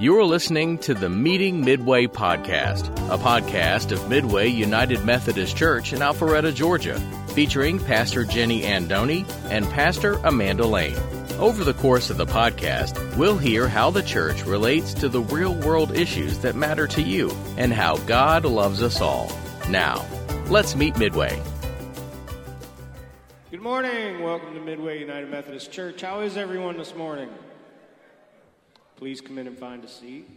You're listening to the Meeting Midway podcast, a podcast of Midway United Methodist Church in Alpharetta, Georgia, featuring Pastor Jenny Andoni and Pastor Amanda Lane. Over the course of the podcast, we'll hear how the church relates to the real world issues that matter to you and how God loves us all. Now, let's meet Midway. Good morning. Welcome to Midway United Methodist Church. How is everyone this morning? Please come in and find a seat.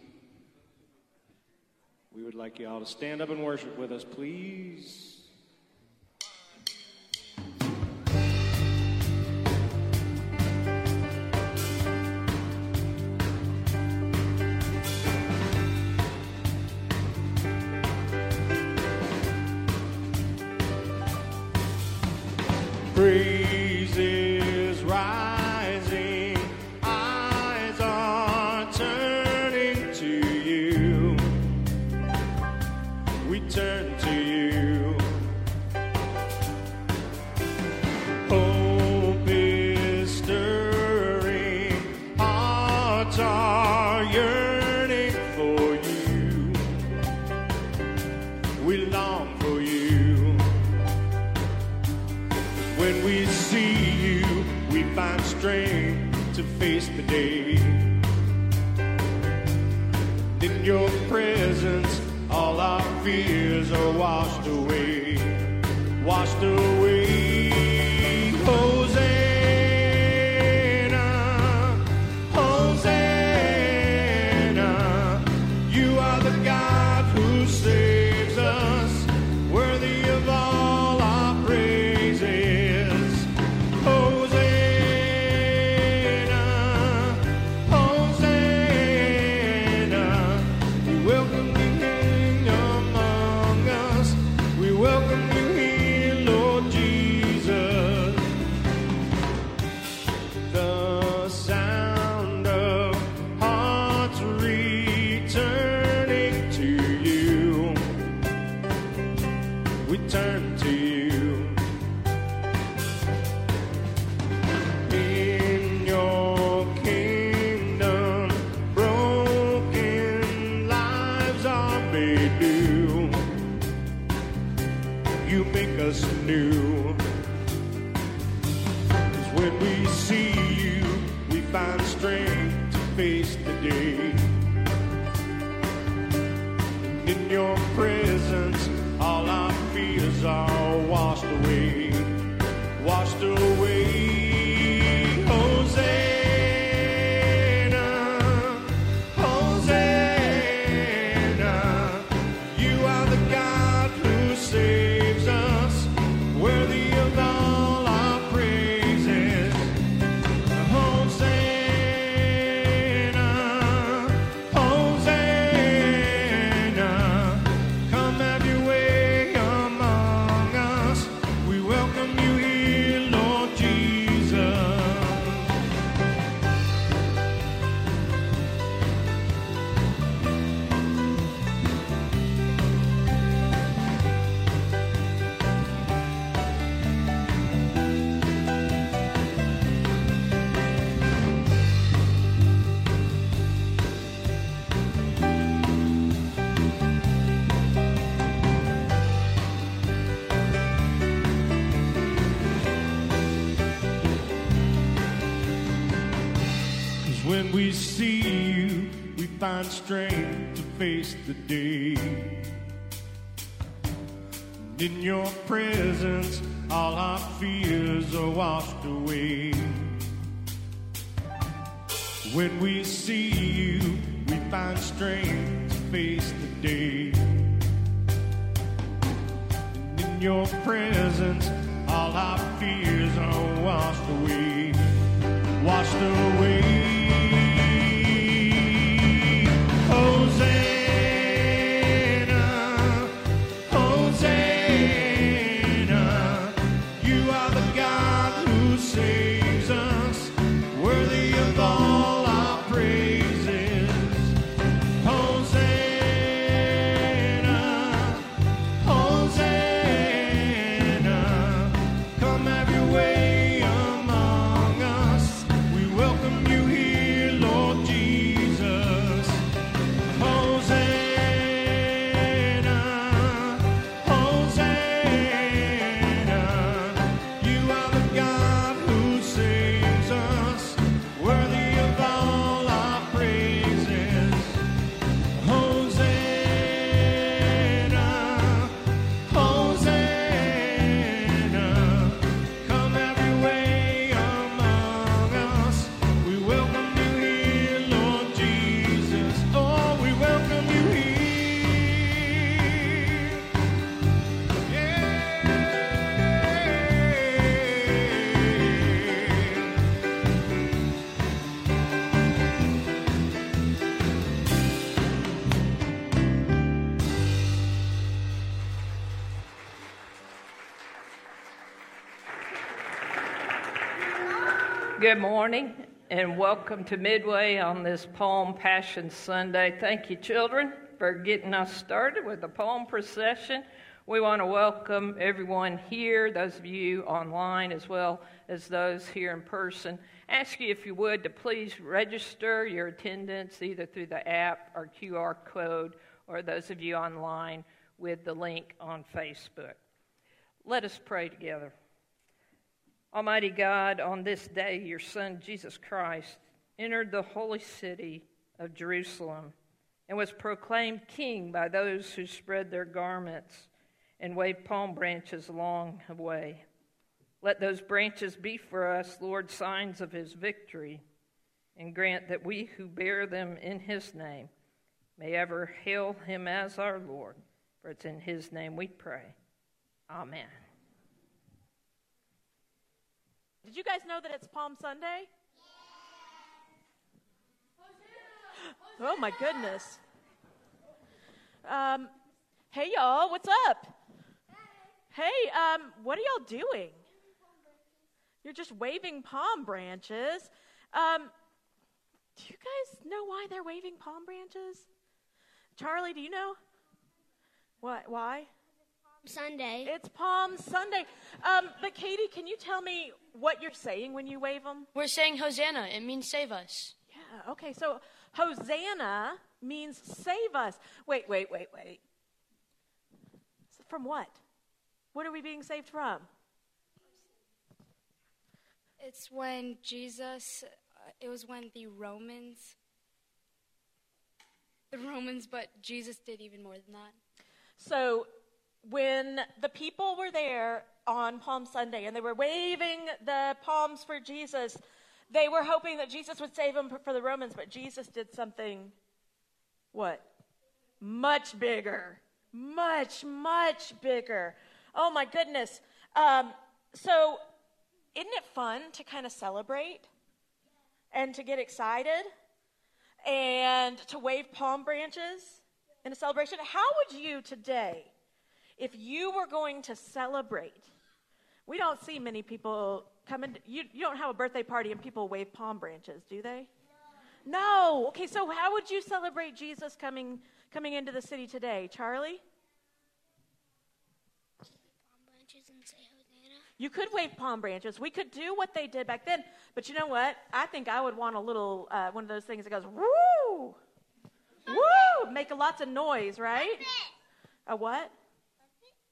We would like you all to stand up and worship with us, please. When we see you, we find strength to face the day. In your presence, all our fears are washed away. When we see you, we find strength to face the day. In your presence, all our fears are washed away washed away. Good morning and welcome to Midway on this Palm Passion Sunday. Thank you, children, for getting us started with the palm procession. We want to welcome everyone here, those of you online as well as those here in person. Ask you if you would to please register your attendance either through the app or QR code, or those of you online with the link on Facebook. Let us pray together. Almighty God, on this day, your Son, Jesus Christ, entered the holy city of Jerusalem and was proclaimed king by those who spread their garments and waved palm branches along the way. Let those branches be for us, Lord, signs of his victory, and grant that we who bear them in his name may ever hail him as our Lord. For it's in his name we pray. Amen. Did you guys know that it's Palm Sunday? Oh my goodness. Um, hey y'all, what's up? Hey, um, what are y'all doing? You're just waving palm branches. Um, do you guys know why they're waving palm branches? Charlie, do you know? What? Why? Sunday. It's Palm Sunday. Um, but Katie, can you tell me what you're saying when you wave them? We're saying Hosanna. It means save us. Yeah. Okay. So Hosanna means save us. Wait, wait, wait, wait. From what? What are we being saved from? It's when Jesus, uh, it was when the Romans, the Romans, but Jesus did even more than that. So when the people were there on Palm Sunday and they were waving the palms for Jesus, they were hoping that Jesus would save them for the Romans, but Jesus did something, what? Much bigger. Much, much bigger. Oh my goodness. Um, so, isn't it fun to kind of celebrate and to get excited and to wave palm branches in a celebration? How would you today, if you were going to celebrate? We don't see many people come in. You, you don't have a birthday party and people wave palm branches, do they? No. no. Okay, so how would you celebrate Jesus coming coming into the city today, Charlie? You could wave palm branches. We could do what they did back then. But you know what? I think I would want a little, uh, one of those things that goes, woo! Woo! Make a lots of noise, right? A what?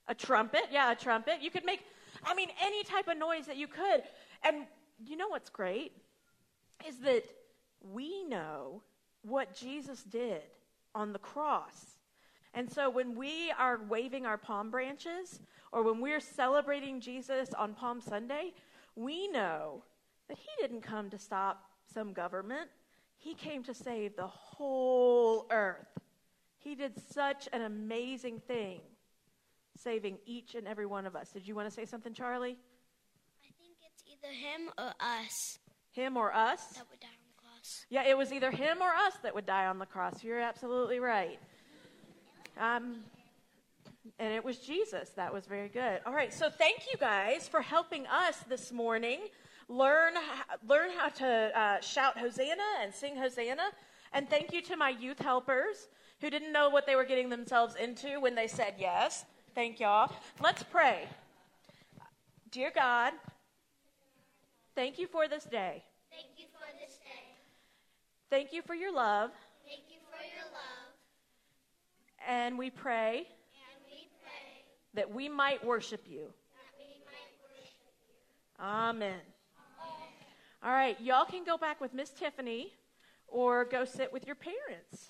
A trumpet. Yeah, a trumpet. You could make, I mean, any type of noise that you could. And you know what's great? Is that we know what Jesus did on the cross. And so when we are waving our palm branches, or when we're celebrating Jesus on Palm Sunday, we know that he didn't come to stop some government. He came to save the whole earth. He did such an amazing thing, saving each and every one of us. Did you want to say something, Charlie? I think it's either him or us. Him or us? That would die on the cross. Yeah, it was either him or us that would die on the cross. You're absolutely right. Um, and it was Jesus. That was very good. All right, so thank you guys for helping us this morning learn learn how to uh, shout Hosanna and sing Hosanna. And thank you to my youth helpers who didn't know what they were getting themselves into when they said yes. Thank y'all. Let's pray. Dear God, thank you for this day. Thank you for this day. Thank you for your love. Thank you for your love. And we pray and we pray that we might worship you. Amen. All right, y'all can go back with Miss Tiffany or go sit with your parents.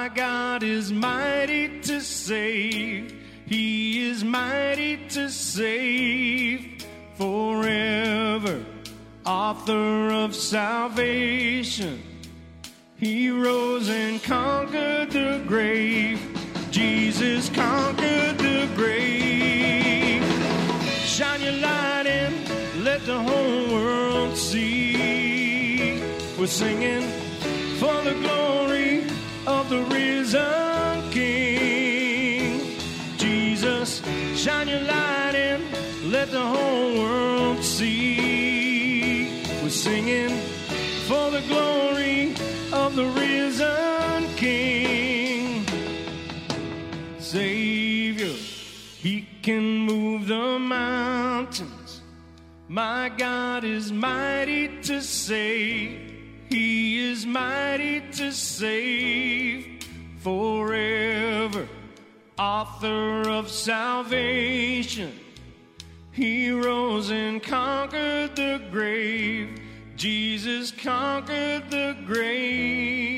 My God is mighty to save. He is mighty to save forever. Author of salvation. He rose and conquered the grave. Jesus conquered the grave. Shine your light in, let the whole world see. We're singing for the glory of the risen King. Jesus, shine your light in, let the whole world see. We're singing for the glory of the risen King. Savior, He can move the mountains. My God is mighty to save. Is mighty to save forever. Author of salvation. He rose and conquered the grave. Jesus conquered the grave.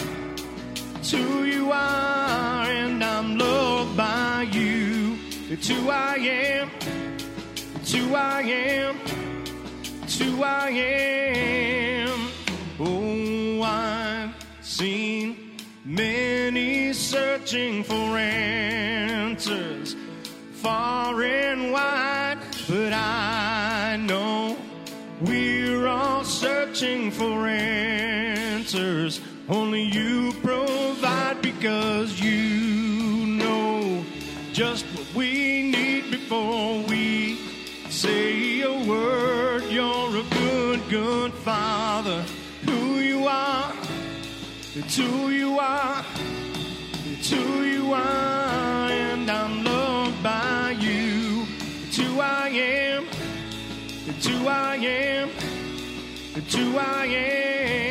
Who you are. And I'm loved by you. It's who I am. It's who I am. It's who I am. Oh, I've seen many searching for answers far and wide, but I know we're all searching for answers. Because you know just what we need before we say a word. You're a good, good father. Who you are, it's who you are, it's who you are, and I'm loved by you. It's who I am, it's who I am, it's who I am.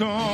As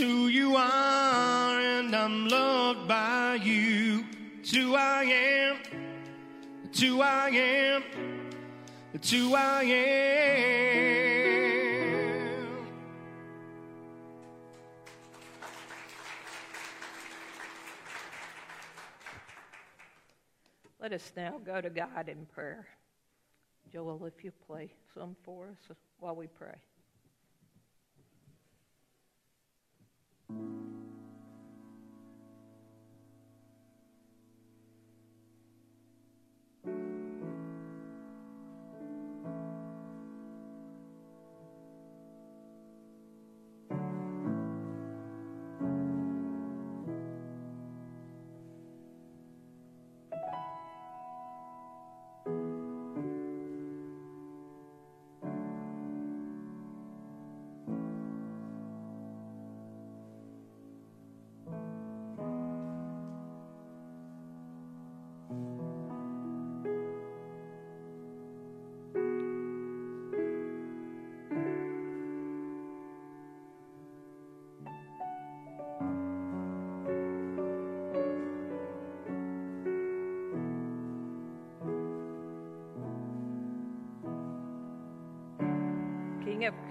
to you are, and I'm loved by you. To I am, to I am, to I am. Let us now go to God in prayer. Joel, if you play some for us while we pray.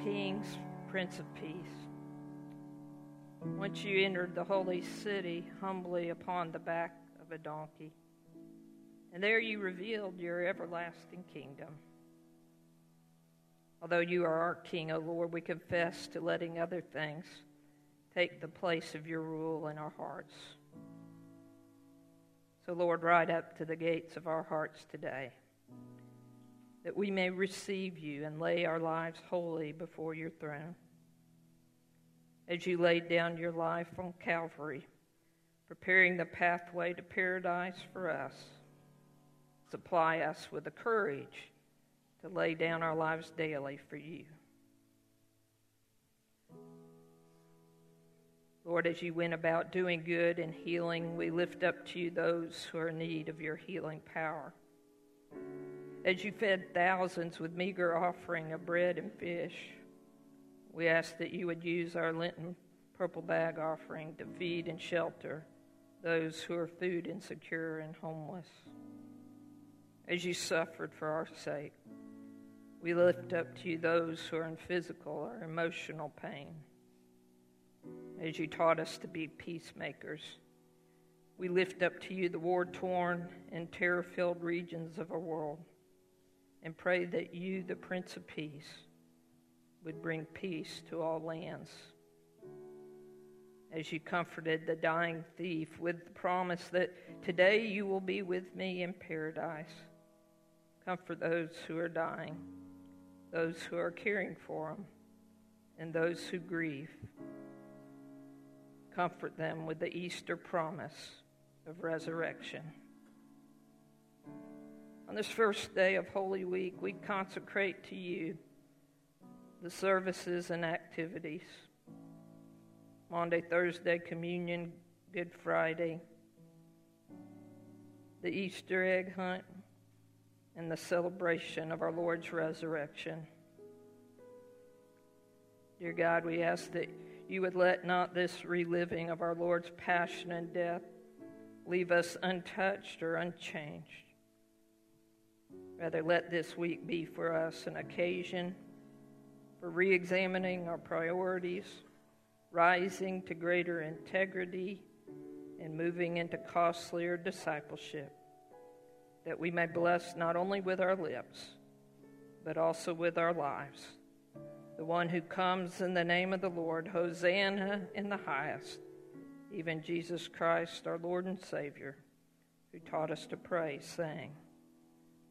Kings, Prince of Peace. Once you entered the holy city humbly upon the back of a donkey, and there you revealed your everlasting kingdom. Although you are our King, O Lord, we confess to letting other things take the place of your rule in our hearts. So, Lord, ride up to the gates of our hearts today that we may receive you and lay our lives wholly before your throne. As you laid down your life on Calvary, preparing the pathway to paradise for us, supply us with the courage to lay down our lives daily for you. Lord, as you went about doing good and healing, we lift up to you those who are in need of your healing power as you fed thousands with meager offering of bread and fish. We ask that you would use our Lenten purple bag offering to feed and shelter those who are food insecure and homeless. As you suffered for our sake, we lift up to you those who are in physical or emotional pain. As you taught us to be peacemakers, we lift up to you the war torn and terror filled regions of our world and pray that you, the Prince of Peace, would bring peace to all lands. As you comforted the dying thief with the promise that today you will be with me in paradise, comfort those who are dying, those who are caring for them, and those who grieve. Comfort them with the Easter promise of resurrection. On this first day of Holy Week, we consecrate to you the services and activities. Monday, Thursday, communion, Good Friday, the Easter egg hunt, and the celebration of our Lord's resurrection. Dear God, we ask that you would let not this reliving of our Lord's passion and death leave us untouched or unchanged. Rather, let this week be for us an occasion for re examining our priorities, rising to greater integrity, and moving into costlier discipleship, that we may bless not only with our lips, but also with our lives. The one who comes in the name of the Lord, Hosanna in the highest, even Jesus Christ, our Lord and Savior, who taught us to pray, saying,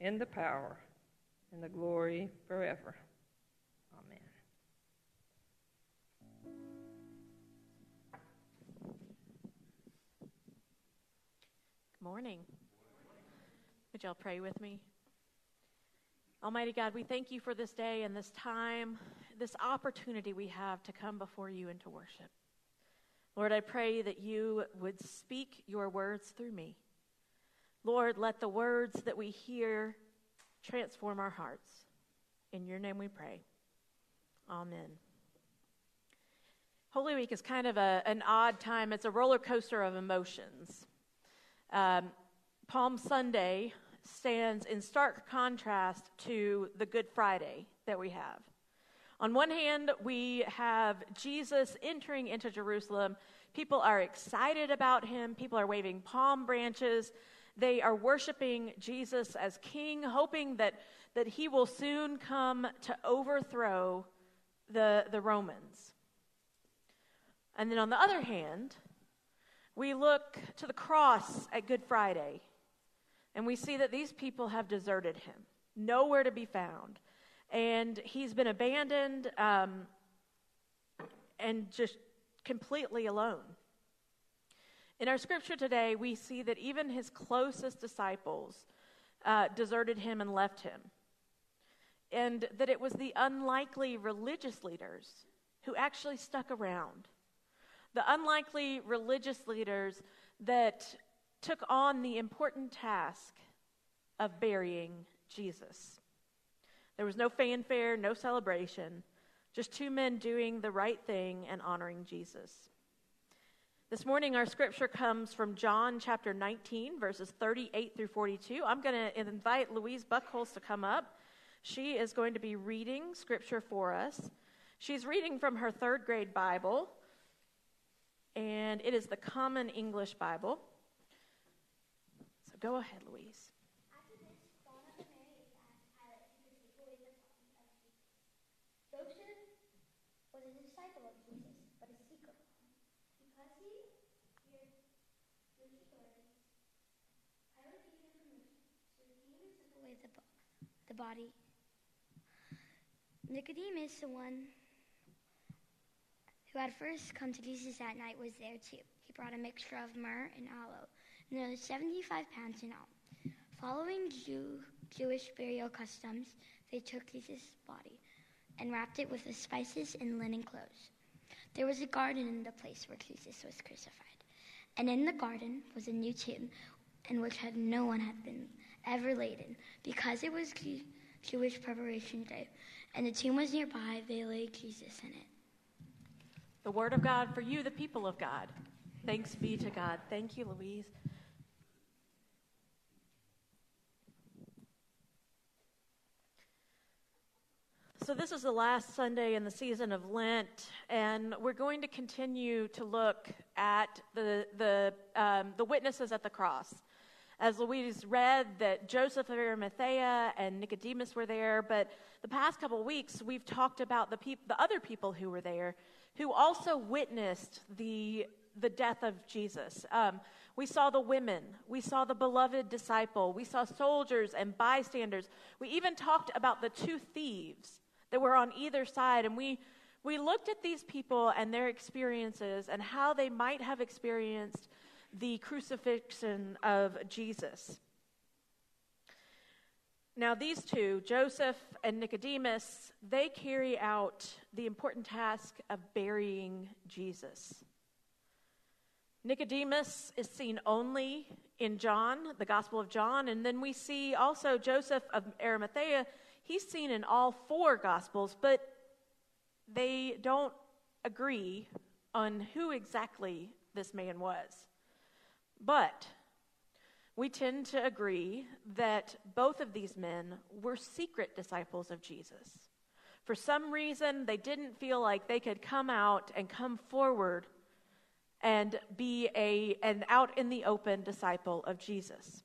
in the power and the glory forever. Amen. Good morning. Would y'all pray with me? Almighty God, we thank you for this day and this time, this opportunity we have to come before you and to worship. Lord, I pray that you would speak your words through me. Lord, let the words that we hear transform our hearts. In your name we pray. Amen. Holy Week is kind of a, an odd time. It's a roller coaster of emotions. Um, Palm Sunday stands in stark contrast to the Good Friday that we have. On one hand, we have Jesus entering into Jerusalem. People are excited about him, people are waving palm branches. They are worshiping Jesus as king, hoping that, that he will soon come to overthrow the, the Romans. And then on the other hand, we look to the cross at Good Friday and we see that these people have deserted him, nowhere to be found. And he's been abandoned um, and just completely alone. In our scripture today, we see that even his closest disciples uh, deserted him and left him. And that it was the unlikely religious leaders who actually stuck around. The unlikely religious leaders that took on the important task of burying Jesus. There was no fanfare, no celebration, just two men doing the right thing and honoring Jesus. This morning, our scripture comes from John chapter 19, verses 38 through 42. I'm going to invite Louise Buckholz to come up. She is going to be reading scripture for us. She's reading from her third grade Bible, and it is the Common English Bible. So go ahead, Louise. the body. Nicodemus, the one who had first come to Jesus that night, was there too. He brought a mixture of myrrh and aloe, nearly 75 pounds in all. Following Jew, Jewish burial customs, they took Jesus' body and wrapped it with the spices and linen clothes. There was a garden in the place where Jesus was crucified, and in the garden was a new tomb in which had no one had been ever laden. Because it was Jewish preparation day, and the tomb was nearby, they laid Jesus in it. The word of God for you, the people of God. Thanks be to God. Thank you, Louise. So, this is the last Sunday in the season of Lent, and we're going to continue to look at the, the, um, the witnesses at the cross as Louise read, that Joseph of Arimathea and Nicodemus were there. But the past couple weeks, we've talked about the, peop- the other people who were there who also witnessed the, the death of Jesus. Um, we saw the women. We saw the beloved disciple. We saw soldiers and bystanders. We even talked about the two thieves that were on either side. And we, we looked at these people and their experiences and how they might have experienced the crucifixion of Jesus. Now, these two, Joseph and Nicodemus, they carry out the important task of burying Jesus. Nicodemus is seen only in John, the Gospel of John, and then we see also Joseph of Arimathea. He's seen in all four Gospels, but they don't agree on who exactly this man was. But we tend to agree that both of these men were secret disciples of Jesus. For some reason, they didn't feel like they could come out and come forward and be a, an out in the open disciple of Jesus.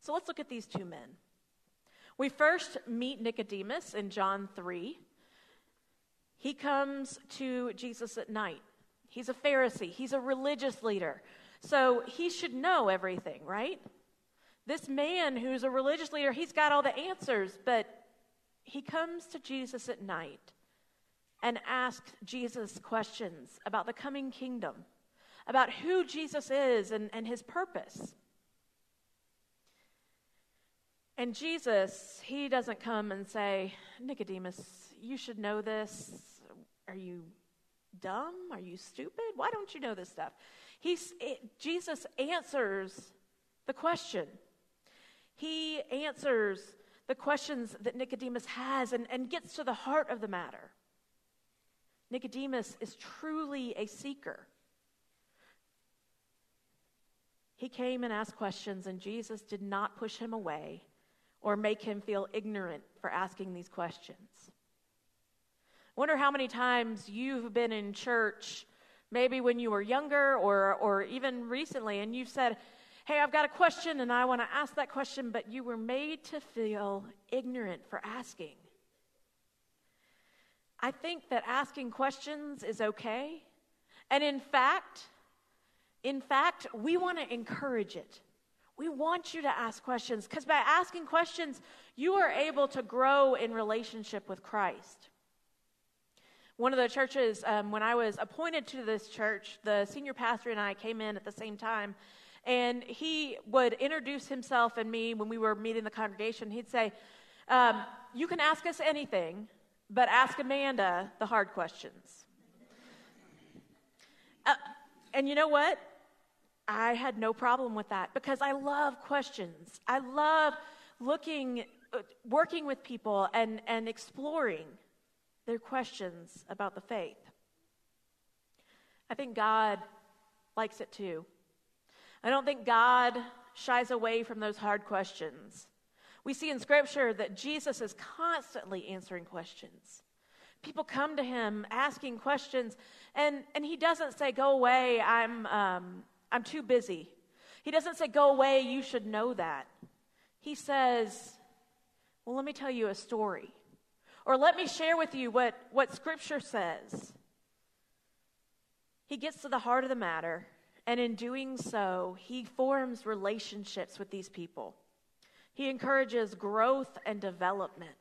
So let's look at these two men. We first meet Nicodemus in John 3. He comes to Jesus at night. He's a Pharisee, he's a religious leader. So he should know everything, right? This man who's a religious leader, he's got all the answers, but he comes to Jesus at night and asks Jesus questions about the coming kingdom, about who Jesus is and, and his purpose. And Jesus, he doesn't come and say, Nicodemus, you should know this. Are you dumb? Are you stupid? Why don't you know this stuff? He's, it, Jesus answers the question. He answers the questions that Nicodemus has and, and gets to the heart of the matter. Nicodemus is truly a seeker. He came and asked questions, and Jesus did not push him away or make him feel ignorant for asking these questions. Wonder how many times you've been in church maybe when you were younger or, or even recently, and you've said, Hey, I've got a question and I want to ask that question, but you were made to feel ignorant for asking. I think that asking questions is okay. And in fact, in fact, we want to encourage it. We want you to ask questions because by asking questions, you are able to grow in relationship with Christ. One of the churches, um, when I was appointed to this church, the senior pastor and I came in at the same time, and he would introduce himself and me when we were meeting the congregation. He'd say, um, You can ask us anything, but ask Amanda the hard questions. Uh, and you know what? I had no problem with that because I love questions. I love looking, uh, working with people and, and exploring their questions about the faith. I think God likes it too. I don't think God shies away from those hard questions. We see in Scripture that Jesus is constantly answering questions. People come to him asking questions, and, and he doesn't say, Go away, I'm, um, I'm too busy. He doesn't say, Go away, you should know that. He says, Well, let me tell you a story. Or let me share with you what, what Scripture says. He gets to the heart of the matter, and in doing so, he forms relationships with these people. He encourages growth and development.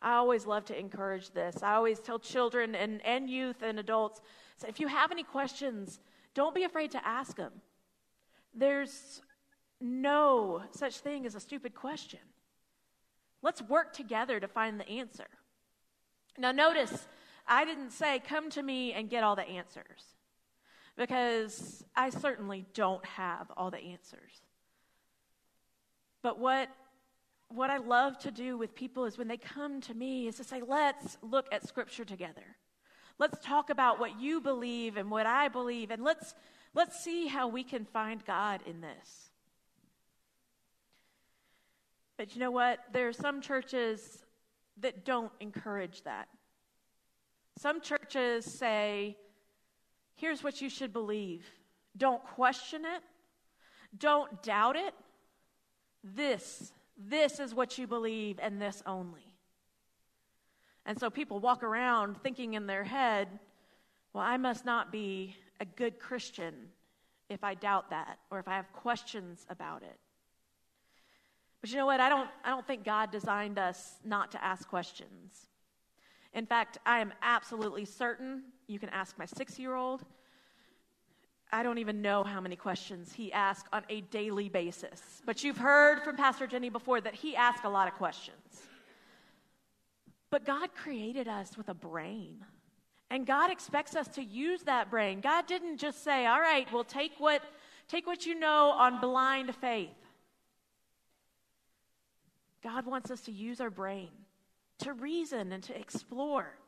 I always love to encourage this. I always tell children and, and youth and adults so if you have any questions, don't be afraid to ask them. There's no such thing as a stupid question. Let's work together to find the answer. Now, notice, I didn't say, come to me and get all the answers, because I certainly don't have all the answers. But what, what I love to do with people is when they come to me, is to say, let's look at Scripture together. Let's talk about what you believe and what I believe, and let's, let's see how we can find God in this. But you know what? There are some churches that don't encourage that. Some churches say, here's what you should believe. Don't question it. Don't doubt it. This, this is what you believe, and this only. And so people walk around thinking in their head, well, I must not be a good Christian if I doubt that or if I have questions about it. But you know what? I don't, I don't think God designed us not to ask questions. In fact, I am absolutely certain you can ask my six year old. I don't even know how many questions he asks on a daily basis. But you've heard from Pastor Jenny before that he asks a lot of questions. But God created us with a brain. And God expects us to use that brain. God didn't just say, all right, well, take what, take what you know on blind faith. God wants us to use our brain to reason and to explore.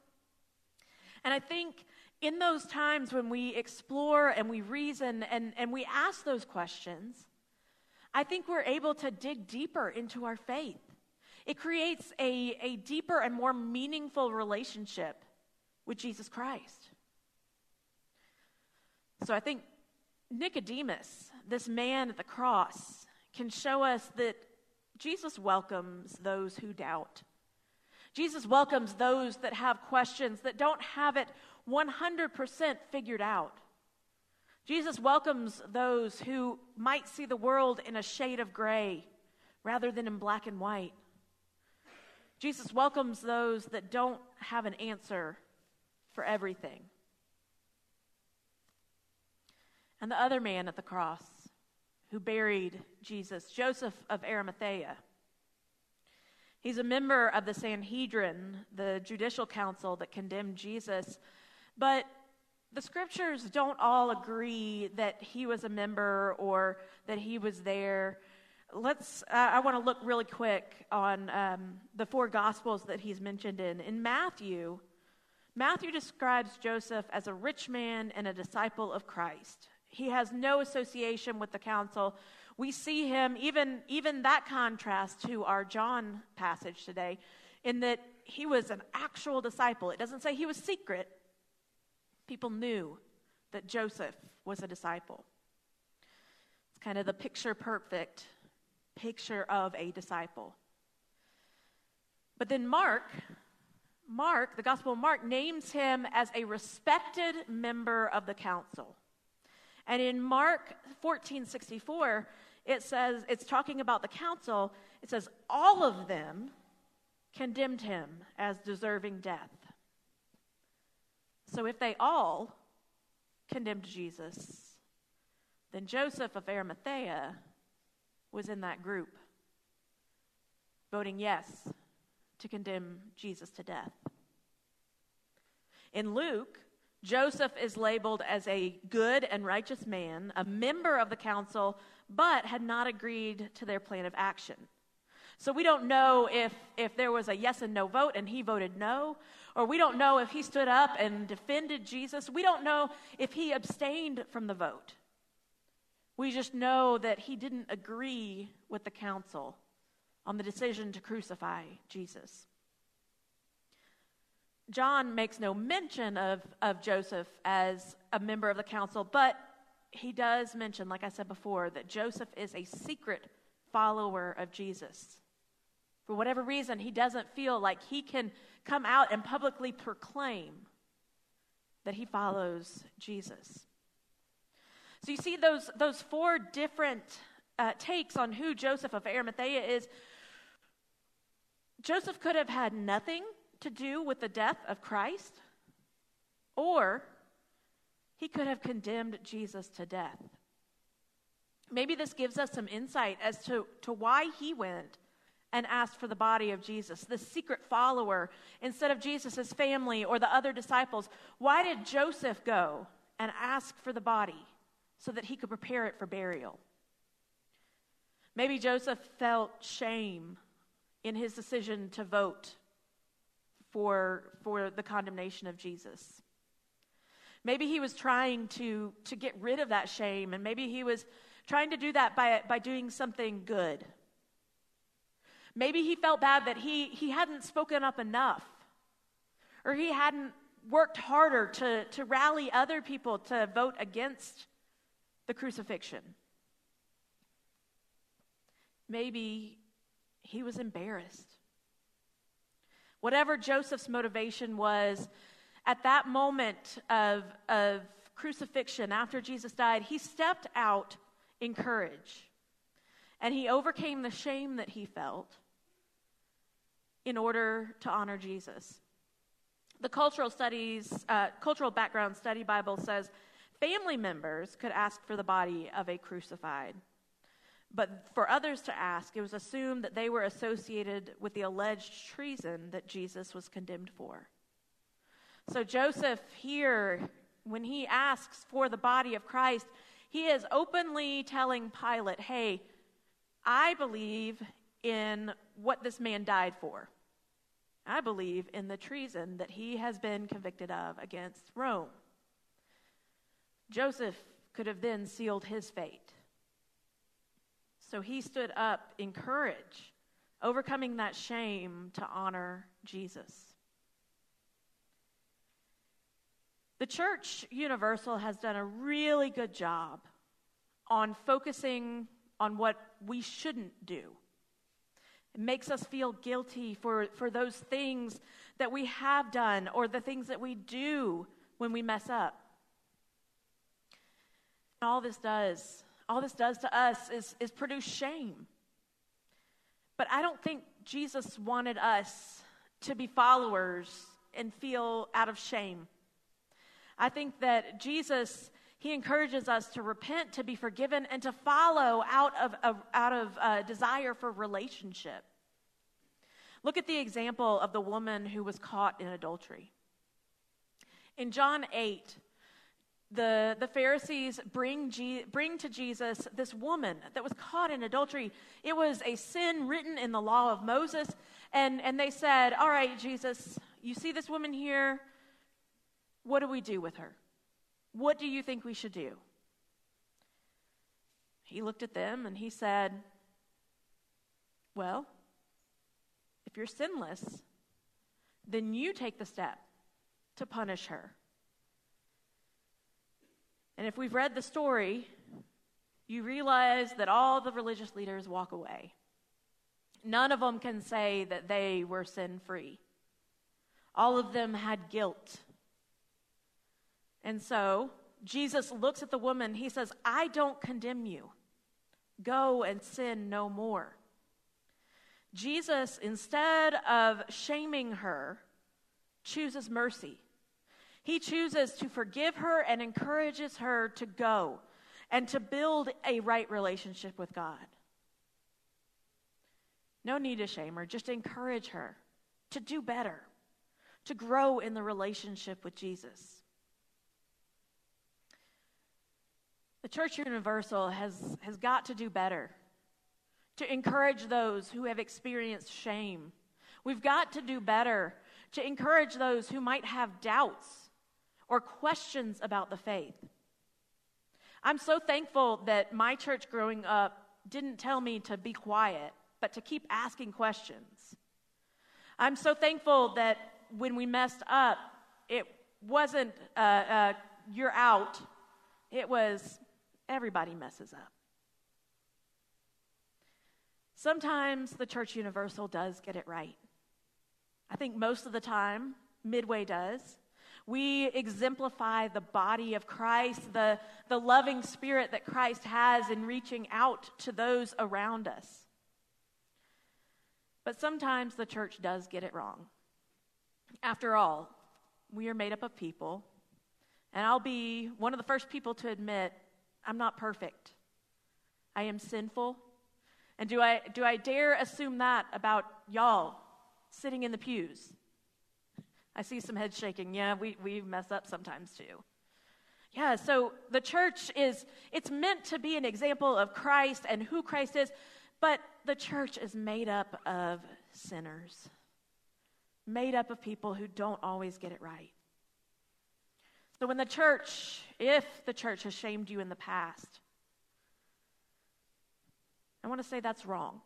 And I think in those times when we explore and we reason and, and we ask those questions, I think we're able to dig deeper into our faith. It creates a, a deeper and more meaningful relationship with Jesus Christ. So I think Nicodemus, this man at the cross, can show us that Jesus welcomes those who doubt. Jesus welcomes those that have questions, that don't have it 100% figured out. Jesus welcomes those who might see the world in a shade of gray rather than in black and white. Jesus welcomes those that don't have an answer for everything. And the other man at the cross who buried Jesus, Joseph of Arimathea. He's a member of the Sanhedrin, the judicial council that condemned Jesus. But the scriptures don't all agree that he was a member or that he was there. Let's, uh, I want to look really quick on um, the four gospels that he's mentioned in. In Matthew, Matthew describes Joseph as a rich man and a disciple of Christ. He has no association with the council. We see him, even, even that contrast to our John passage today, in that he was an actual disciple. It doesn't say he was secret, people knew that Joseph was a disciple. It's kind of the picture perfect picture of a disciple. But then Mark, Mark, the Gospel of Mark, names him as a respected member of the council. And in Mark 14 64, it says, it's talking about the council, it says, all of them condemned him as deserving death. So if they all condemned Jesus, then Joseph of Arimathea was in that group, voting yes to condemn Jesus to death. In Luke, Joseph is labeled as a good and righteous man, a member of the council, but had not agreed to their plan of action. So we don't know if, if there was a yes and no vote and he voted no, or we don't know if he stood up and defended Jesus. We don't know if he abstained from the vote. We just know that he didn't agree with the council on the decision to crucify Jesus. John makes no mention of, of Joseph as a member of the council, but he does mention, like I said before, that Joseph is a secret follower of Jesus. For whatever reason, he doesn't feel like he can come out and publicly proclaim that he follows Jesus. So you see those, those four different uh, takes on who Joseph of Arimathea is. Joseph could have had nothing to do with the death of Christ, or he could have condemned Jesus to death. Maybe this gives us some insight as to, to why he went and asked for the body of Jesus, the secret follower, instead of Jesus' family or the other disciples. Why did Joseph go and ask for the body so that he could prepare it for burial? Maybe Joseph felt shame in his decision to vote for, for the condemnation of Jesus. Maybe he was trying to, to get rid of that shame, and maybe he was trying to do that by, by doing something good. Maybe he felt bad that he, he hadn't spoken up enough, or he hadn't worked harder to, to rally other people to vote against the crucifixion. maybe he was embarrassed. Whatever Joseph's motivation was, at that moment of, of crucifixion, after Jesus died, he stepped out in courage and he overcame the shame that he felt in order to honor Jesus. The cultural studies, uh, cultural background study Bible says family members could ask for the body of a crucified. But for others to ask, it was assumed that they were associated with the alleged treason that Jesus was condemned for. So Joseph here, when he asks for the body of Christ, he is openly telling Pilate, hey, I believe in what this man died for. I believe in the treason that he has been convicted of against Rome. Joseph could have then sealed his fate. So he stood up in courage, overcoming that shame to honor Jesus. The Church Universal has done a really good job on focusing on what we shouldn't do. It makes us feel guilty for, for those things that we have done or the things that we do when we mess up. And All this does, all this does to us is, is produce shame. But I don't think Jesus wanted us to be followers and feel out of shame. I think that Jesus, he encourages us to repent, to be forgiven, and to follow out of, of out of uh, desire for relationship. Look at the example of the woman who was caught in adultery. In John 8, the, the Pharisees bring, G, bring to Jesus this woman that was caught in adultery. It was a sin written in the law of Moses. And, and they said, All right, Jesus, you see this woman here. What do we do with her? What do you think we should do? He looked at them and he said, Well, if you're sinless, then you take the step to punish her. And if we've read the story, you realize that all the religious leaders walk away. None of them can say that they were sin free. All of them had guilt and so Jesus looks at the woman. He says, I don't condemn you. Go and sin no more. Jesus, instead of shaming her, chooses mercy. He chooses to forgive her and encourages her to go and to build a right relationship with God. No need to shame her, just encourage her to do better, to grow in the relationship with Jesus. The Church Universal has, has got to do better to encourage those who have experienced shame. We've got to do better to encourage those who might have doubts or questions about the faith. I'm so thankful that my church growing up didn't tell me to be quiet, but to keep asking questions. I'm so thankful that when we messed up, it wasn't uh, uh, you're out. It was Everybody messes up. Sometimes the Church Universal does get it right. I think most of the time, Midway does. We exemplify the body of Christ, the, the loving spirit that Christ has in reaching out to those around us. But sometimes the church does get it wrong. After all, we are made up of people, and I'll be one of the first people to admit I'm not perfect. I am sinful. And do I, do I dare assume that about y'all sitting in the pews? I see some heads shaking. Yeah, we, we mess up sometimes too. Yeah, so the church is, it's meant to be an example of Christ and who Christ is, but the church is made up of sinners, made up of people who don't always get it right. So when the church, if the church has shamed you in the past, I want to say that's wrong.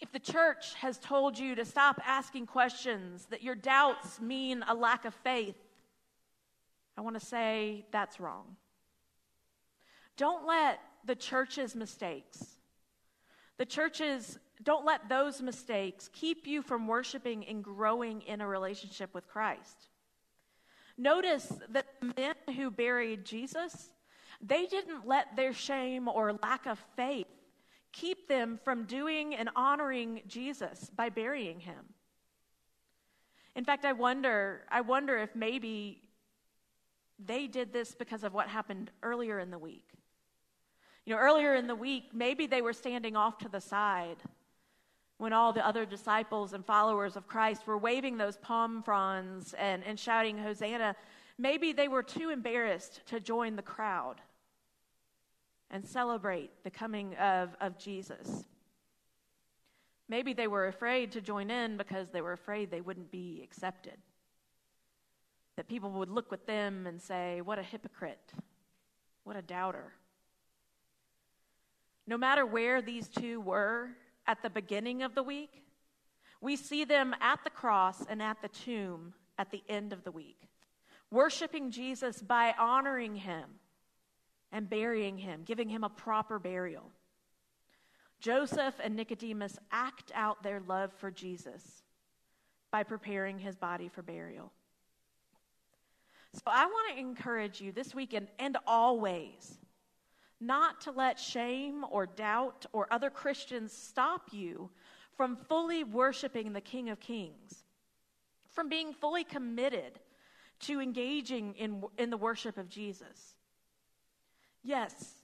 If the church has told you to stop asking questions, that your doubts mean a lack of faith, I want to say that's wrong. Don't let the church's mistakes, The church's, don't let those mistakes keep you from worshiping and growing in a relationship with Christ. Notice that the men who buried Jesus, they didn't let their shame or lack of faith keep them from doing and honoring Jesus by burying him. In fact, I wonder, I wonder if maybe they did this because of what happened earlier in the week. You know, earlier in the week, maybe they were standing off to the side when all the other disciples and followers of Christ were waving those palm fronds and, and shouting, Hosanna. Maybe they were too embarrassed to join the crowd and celebrate the coming of, of Jesus. Maybe they were afraid to join in because they were afraid they wouldn't be accepted. That people would look with them and say, What a hypocrite! What a doubter. No matter where these two were at the beginning of the week, we see them at the cross and at the tomb at the end of the week, worshiping Jesus by honoring him and burying him, giving him a proper burial. Joseph and Nicodemus act out their love for Jesus by preparing his body for burial. So I want to encourage you this weekend and always not to let shame or doubt or other Christians stop you from fully worshiping the King of Kings, from being fully committed to engaging in, in the worship of Jesus. Yes,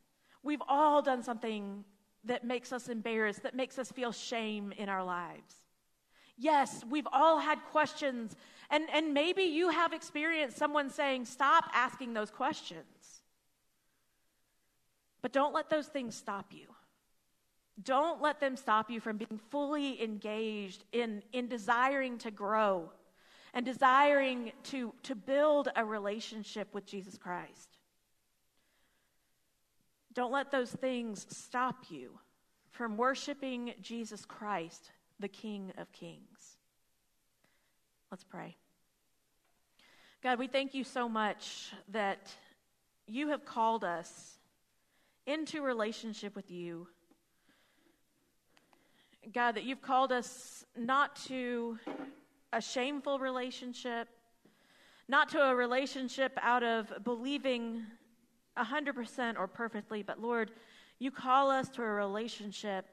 we've all done something that makes us embarrassed, that makes us feel shame in our lives. Yes, we've all had questions, and, and maybe you have experienced someone saying, Stop asking those questions. But don't let those things stop you. Don't let them stop you from being fully engaged in, in desiring to grow and desiring to, to build a relationship with Jesus Christ. Don't let those things stop you from worshiping Jesus Christ, the King of Kings. Let's pray. God, we thank you so much that you have called us into relationship with you. God, that you've called us not to a shameful relationship, not to a relationship out of believing 100% or perfectly, but Lord, you call us to a relationship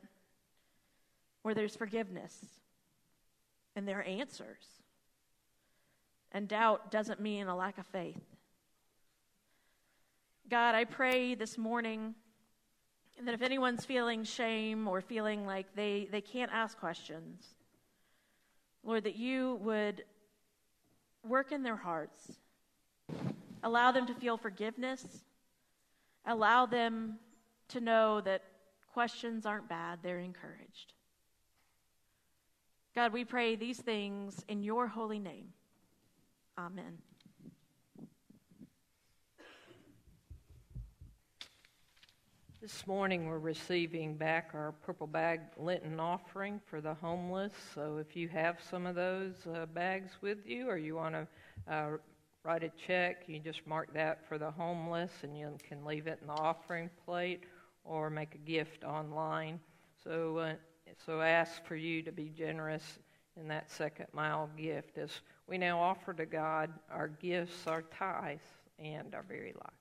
where there's forgiveness and there are answers. And doubt doesn't mean a lack of faith. God, I pray this morning that if anyone's feeling shame or feeling like they, they can't ask questions, Lord, that you would work in their hearts, allow them to feel forgiveness, allow them to know that questions aren't bad, they're encouraged. God, we pray these things in your holy name. Amen. This morning we're receiving back our purple bag Lenten offering for the homeless. So if you have some of those uh, bags with you or you want to uh, write a check, you just mark that for the homeless and you can leave it in the offering plate or make a gift online. So, uh, so ask for you to be generous in that second mile gift as we now offer to God our gifts, our tithes, and our very lives.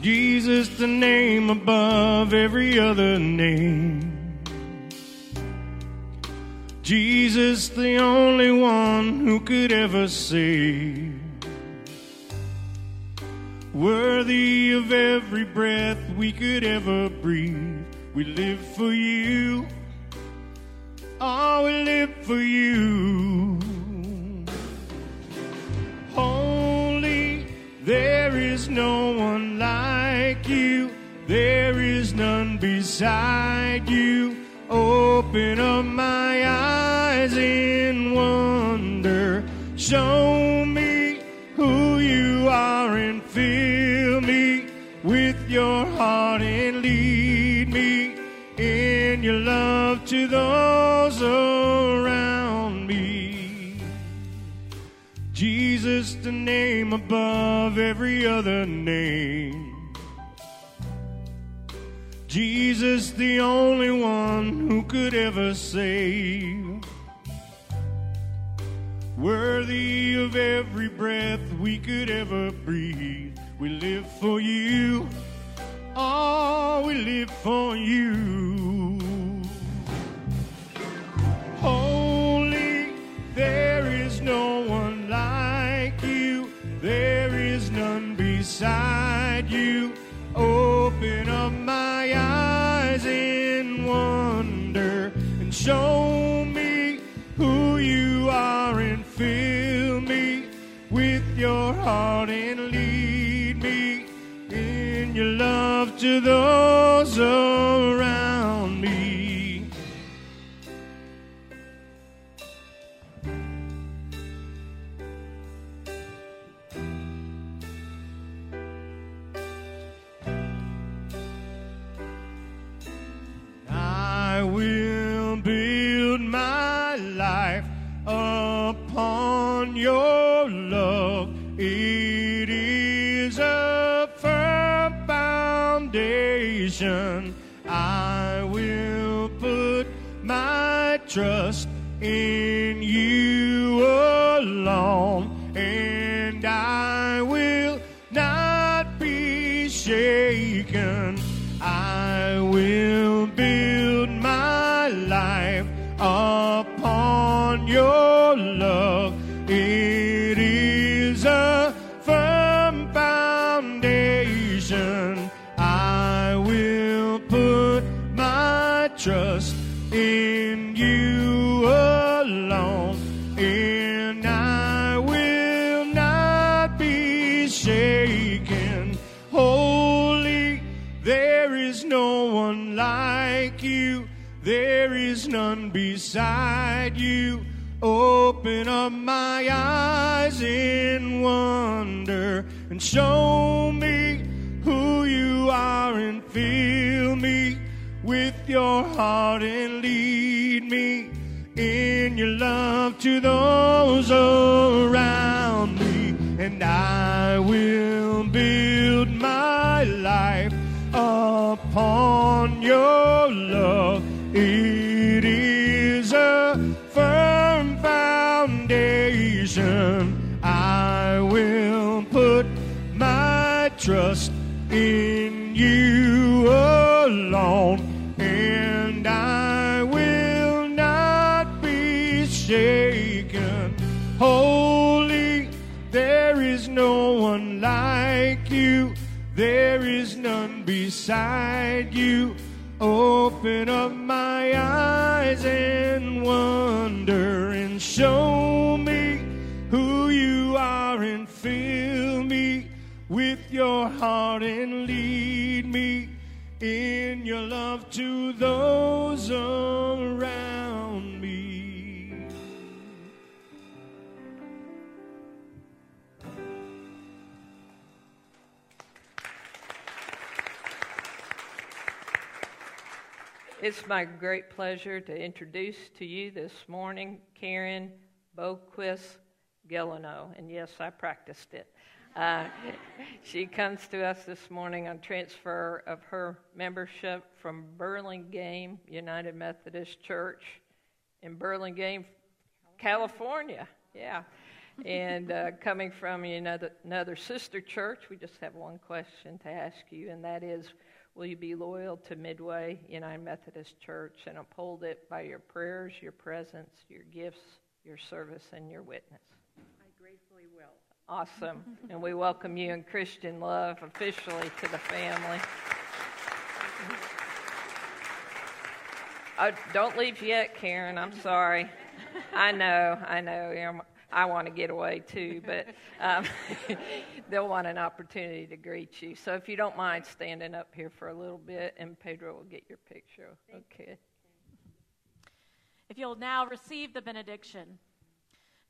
Jesus, the name above every other name. Jesus, the only one who could ever save. Worthy of every breath we could ever breathe. We live for you. Oh, we live for you. Holy, there is no one like you. There is none beside you. Open up my eyes in wonder. Show me who you are and fill me with your heart and lead me in your love to those around me. Jesus, the name above every other name. Jesus, the only one who could ever save. Worthy of every breath we could ever breathe. We live for you. Oh, we live for you. Holy, there is no one like you. There is none beside you. Open show me who you are and fill me with your heart and lead me in your love to those around foundation. I will put my trust in you alone, up my eyes in wonder and show me who you are and fill me with your heart and lead me in your love to those around me. And I will build trust in you alone, and I will not be shaken. Holy, there is no one like you. There is none beside you. Open up my eyes and wonder and show with your heart and lead me in your love to those around me. It's my great pleasure to introduce to you this morning Karen Boquist Gelano. And yes, I practiced it. Uh, she comes to us this morning on transfer of her membership from Burlingame United Methodist Church in Burlingame, California. Yeah. And uh, coming from another, another sister church, we just have one question to ask you, and that is Will you be loyal to Midway United Methodist Church and uphold it by your prayers, your presence, your gifts, your service, and your witness? I gratefully will. Awesome. and we welcome you in Christian love officially to the family. Oh, don't leave yet, Karen. I'm sorry. I know, I know. Know I want to get away too, but um, they'll want an opportunity to greet you. So if you don't mind standing up here for a little bit, and Pedro will get your picture. Okay. If you'll now receive the benediction.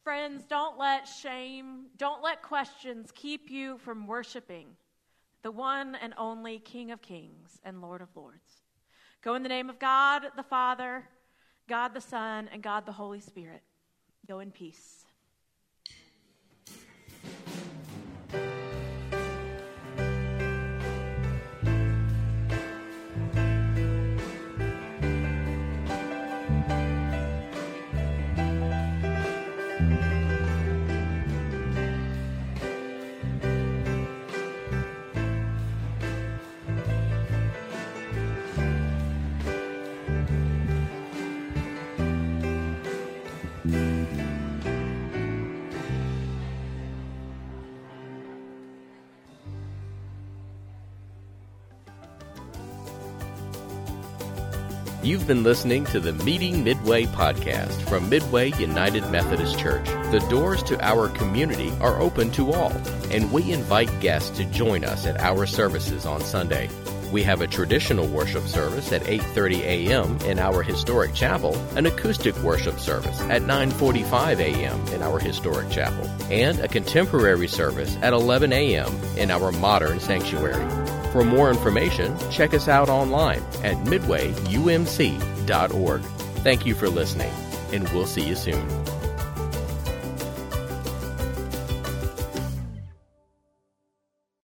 Friends, don't let shame, don't let questions keep you from worshiping the one and only King of Kings and Lord of Lords. Go in the name of God the Father, God the Son, and God the Holy Spirit. Go in peace. You've been listening to the Meeting Midway podcast from Midway United Methodist Church. The doors to our community are open to all, and we invite guests to join us at our services on Sunday. We have a traditional worship service at 8:30 a.m. in our historic chapel, an acoustic worship service at 9:45 a.m. in our historic chapel, and a contemporary service at 11 a.m. in our modern sanctuary. For more information, check us out online at midwayumc.org. Thank you for listening, and we'll see you soon.